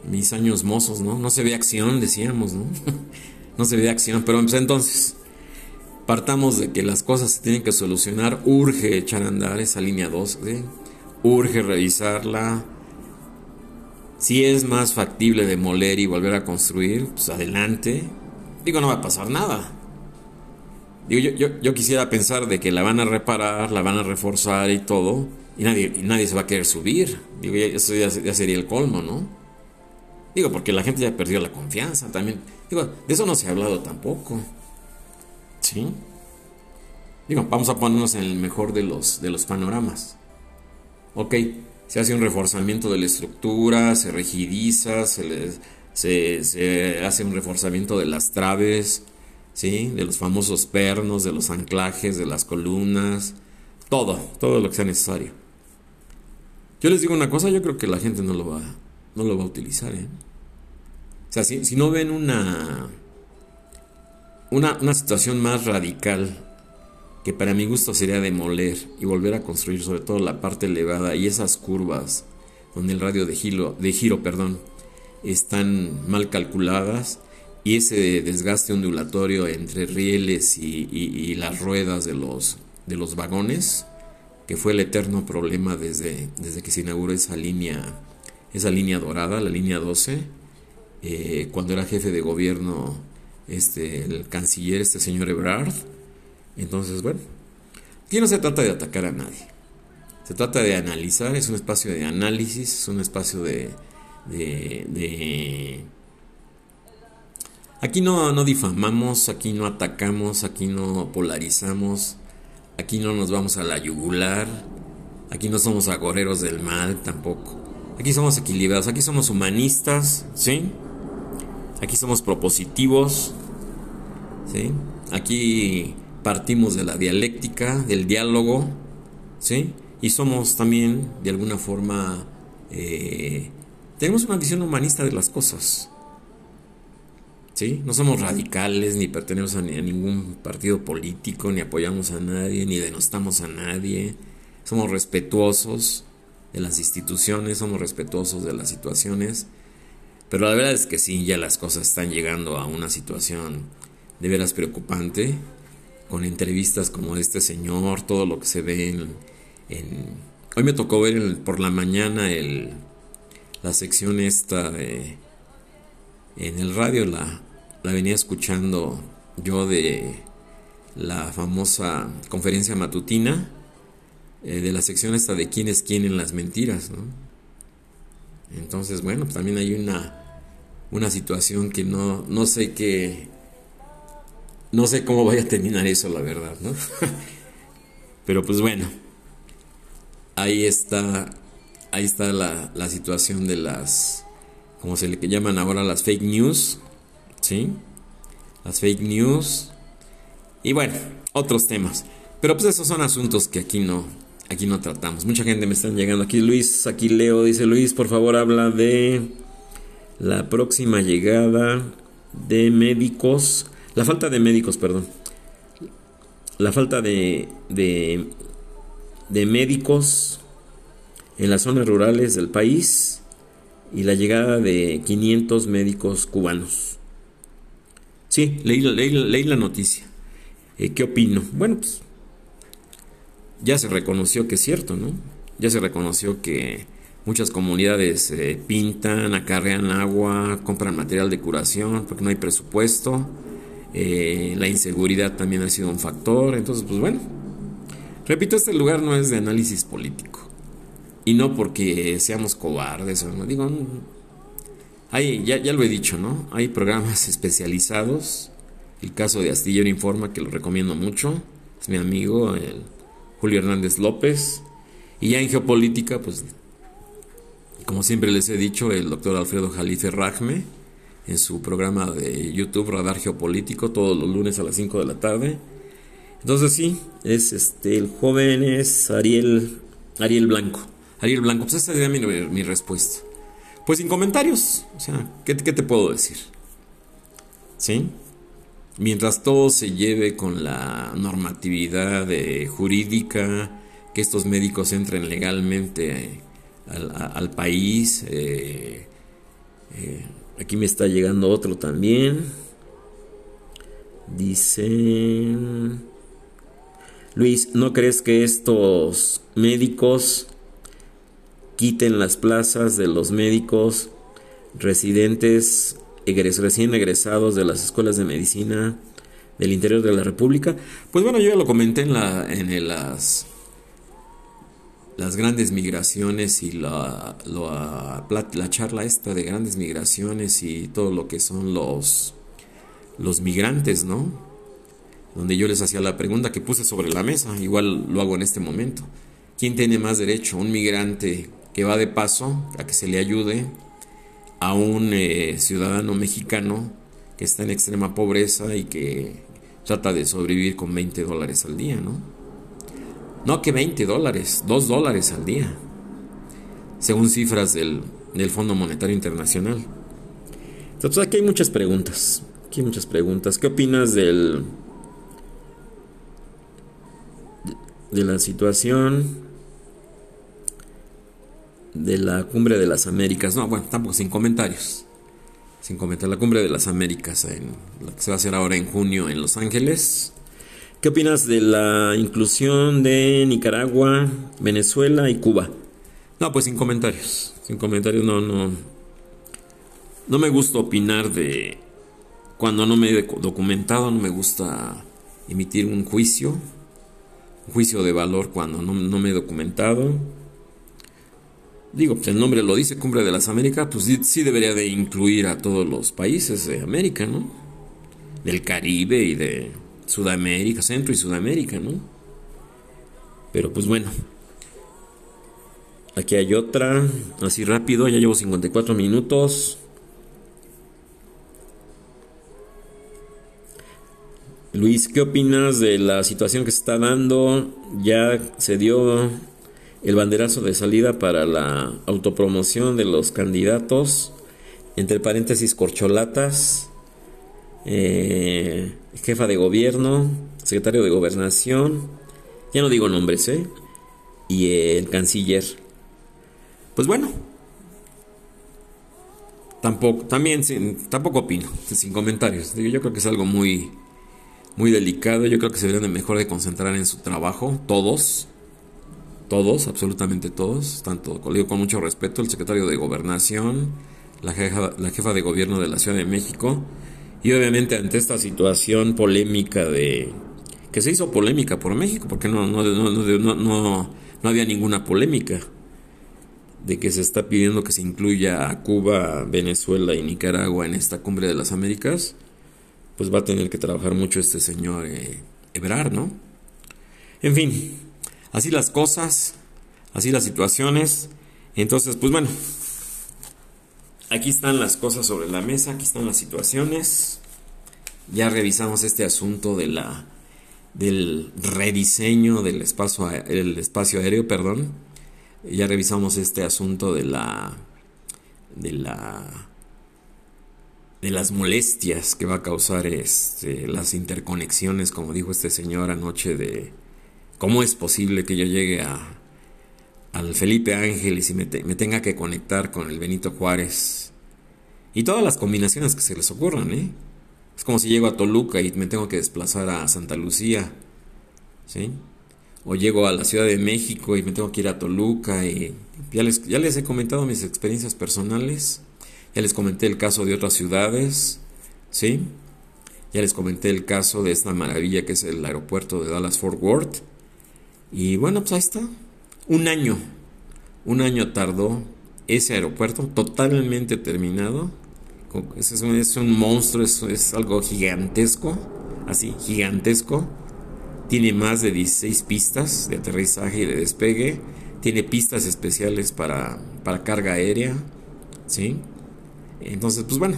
mis años mozos, ¿no? No se ve acción, decíamos, ¿no? no se ve acción, pero pues, entonces partamos de que las cosas se tienen que solucionar, urge echar a andar esa línea 2, urge revisarla. Si es más factible demoler y volver a construir, pues adelante. Digo, no va a pasar nada. Digo, yo, yo quisiera pensar de que la van a reparar, la van a reforzar y todo y nadie, nadie se va a querer subir. Digo, eso ya, sería el colmo, ¿no? Digo, porque la gente ya perdió la confianza también. Digo, de eso no se ha hablado tampoco. ¿Sí? Digo, vamos a ponernos en el mejor de los, de los panoramas. Ok, se hace un reforzamiento de la estructura, se rigidiza, se, se, se hace un reforzamiento de las traves, ¿sí? De los famosos pernos, de los anclajes, de las columnas, todo, todo lo que sea necesario. Yo les digo una cosa, yo creo que la gente no lo va, no lo va a utilizar. ¿eh? O sea, si, no ven una, una, una situación más radical, que para mi gusto sería demoler y volver a construir sobre todo la parte elevada y esas curvas donde el radio de giro, de giro perdón, están mal calculadas y ese desgaste ondulatorio entre rieles y, las ruedas de los, de los vagones que fue el eterno problema desde, desde que se inauguró esa línea, esa línea dorada, la línea 12, eh, cuando era jefe de gobierno este, el canciller, este señor Ebrard. Entonces, bueno, aquí no se trata de atacar a nadie. Se trata de analizar, es un espacio de análisis, es un espacio de... de, Aquí no, no difamamos, aquí no atacamos, aquí no polarizamos, Aquí no nos vamos a la yugular. Aquí no somos agoreros del mal tampoco. Aquí somos equilibrados. Aquí somos humanistas, ¿sí? Aquí somos propositivos, ¿sí? Aquí partimos de la dialéctica, del diálogo, ¿sí? Y somos también, de alguna forma, eh, tenemos una visión humanista de las cosas. ¿Sí? No somos radicales, ni pertenecemos a, ningún partido político, ni apoyamos a nadie, ni denostamos a nadie. Somos respetuosos de las instituciones, somos respetuosos de las situaciones. Pero la verdad es que sí, ya las cosas están llegando a una situación de veras preocupante, con entrevistas como este señor, todo lo que se ve en... Hoy me tocó ver por la mañana la sección esta de, en el radio, la, la venía escuchando yo de la famosa conferencia matutina, eh, de la sección esta de quién es quién en las mentiras, ¿no? Entonces, bueno, pues también hay una, una situación que no, no sé qué, no sé cómo vaya a terminar eso, la verdad, ¿no? Pero pues bueno, ahí está, ahí está la, la situación de las, como se le llaman ahora las fake news, ¿sí? Las fake news. Y bueno, otros temas. Pero pues esos son asuntos que aquí no, aquí no tratamos. Mucha gente me están llegando aquí. Luis, aquí Leo, dice Luis, por favor habla de la próxima llegada de médicos. La falta de médicos, perdón. La falta de, de, médicos en las zonas rurales del país y la llegada de 500 médicos cubanos. Sí, leí, leí, la noticia. Eh, ¿Qué opino? Bueno, pues ya se reconoció que es cierto, ¿no? Ya se reconoció que muchas comunidades eh, pintan, acarrean agua, compran material de curación porque no hay presupuesto. Eh, la inseguridad también ha sido un factor. Entonces, pues bueno, repito, este lugar no es de análisis político. Y no porque seamos cobardes, ¿no? digo, ya, ya lo he dicho, ¿no? Hay programas especializados. El caso de Astillero Informa, que lo recomiendo mucho. Es mi amigo, el Julio Hernández López. Y ya en geopolítica, pues, como siempre les he dicho, el doctor Alfredo Jalife Rajme, en su programa de YouTube Radar Geopolítico, todos los lunes a las 5 de la tarde. Entonces sí, es este, el joven es Ariel, Ariel Blanco. Ariel Blanco, pues esa sería mi, mi respuesta. Pues sin comentarios. O sea, ¿qué, te puedo decir? ¿Sí? Mientras todo se lleve con la normatividad eh, jurídica, que estos médicos entren legalmente al, país. Eh, eh, aquí me está llegando otro también. Dice... Luis, ¿no crees que estos médicos quiten las plazas de los médicos residentes recién egresados de las escuelas de medicina del interior de la República. Pues bueno, yo ya lo comenté en, la, en las, las grandes migraciones y la, la, la, charla esta de grandes migraciones y todo lo que son los, los migrantes, ¿no? Donde yo les hacía la pregunta que puse sobre la mesa, igual lo hago en este momento. ¿Quién tiene más derecho? ¿Un migrante que va de paso a que se le ayude a un eh, ciudadano mexicano que está en extrema pobreza y que trata de sobrevivir con 20 dólares al día, ¿no? No que 20 dólares, 2 dólares al día, según cifras del, del Fondo Monetario Internacional. Entonces aquí hay muchas preguntas, aquí hay muchas preguntas. ¿Qué opinas del de la situación de la Cumbre de las Américas. No, bueno, tampoco sin comentarios. Sin comentar la Cumbre de las Américas, en, la que se va a hacer ahora en junio en Los Ángeles. ¿Qué opinas de la inclusión de Nicaragua, Venezuela y Cuba? No, pues sin comentarios. Sin comentarios, no, no. No me gusta opinar de. Cuando no me he documentado, no me gusta emitir un juicio. Un juicio de valor cuando no, no me he documentado digo, pues el nombre lo dice, Cumbre de las Américas, pues sí, debería de incluir a todos los países de América, ¿no? Del Caribe y de Sudamérica, Centro y Sudamérica, ¿no? Pero pues bueno. Aquí hay otra, así rápido, ya llevo 54 minutos. Luis, ¿qué opinas de la situación que se está dando? Ya se dio el banderazo de salida para la autopromoción de los candidatos, entre paréntesis corcholatas, eh, jefa de gobierno, secretario de gobernación, ya no digo nombres, ¿eh? Y el canciller. Pues bueno, tampoco, también tampoco opino, sin comentarios. Yo creo que es algo muy, muy delicado. Yo creo que se deberían de mejor de concentrar en su trabajo, todos, todos, absolutamente todos, tanto, con mucho respeto, el secretario de Gobernación, la jefa, la jefa de gobierno de la Ciudad de México, y obviamente ante esta situación polémica de que se hizo polémica por México, porque no, no, no, no, había ninguna polémica de que se está pidiendo que se incluya a Cuba, Venezuela y Nicaragua en esta cumbre de las Américas, pues va a tener que trabajar mucho este señor eh, Ebrard, ¿no? En fin, Así las cosas, así las situaciones. Entonces, pues bueno, aquí están las cosas sobre la mesa, aquí están las situaciones. Ya revisamos este asunto de la del rediseño del espacio, el espacio aéreo, perdón. Ya revisamos este asunto de la de la de las molestias que va a causar este, las interconexiones, como dijo este señor anoche de ¿Cómo es posible que yo llegue a, al Felipe Ángeles y me, tenga que conectar con el Benito Juárez? Y todas las combinaciones que se les ocurran, ¿eh? Es como si llego a Toluca y me tengo que desplazar a Santa Lucía, ¿sí? O llego a la Ciudad de México y me tengo que ir a Toluca y ya les, ya les he comentado mis experiencias personales, ya les comenté el caso de otras ciudades, ¿sí? Ya les comenté el caso de esta maravilla que es el aeropuerto de Dallas Fort Worth. Y bueno, pues ahí está. Un año. Un año tardó ese aeropuerto totalmente terminado. Es un, es un monstruo, es, es algo gigantesco. Así, gigantesco. Tiene más de 16 pistas de aterrizaje y de despegue. Tiene pistas especiales para, para carga aérea. ¿Sí? Entonces, pues bueno.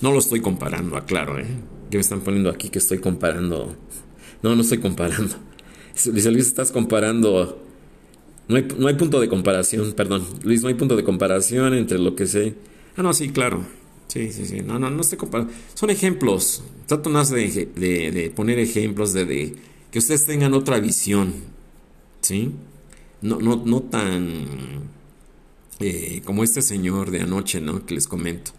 No lo estoy comparando, aclaro, ¿eh? Que me están poniendo aquí que estoy comparando. No, no estoy comparando. Luis Luis, estás comparando. No hay, no hay punto de comparación, perdón. Luis, no hay punto de comparación entre lo que sé. Ah, no, sí, claro. Sí, sí, sí. No, no, no estoy comparando. Son ejemplos. Trato más de, de, poner ejemplos de, de, que ustedes tengan otra visión. ¿Sí? No, no, no tan. Eh, como este señor de anoche, ¿no? Que les comento.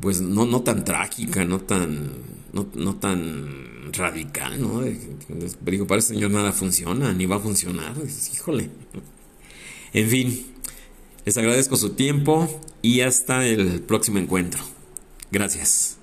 Pues no, no tan trágica, no tan. No, no tan radical, ¿no? digo, para el señor nada funciona, ni va a funcionar. híjole. En fin, les agradezco su tiempo y hasta el próximo encuentro. Gracias.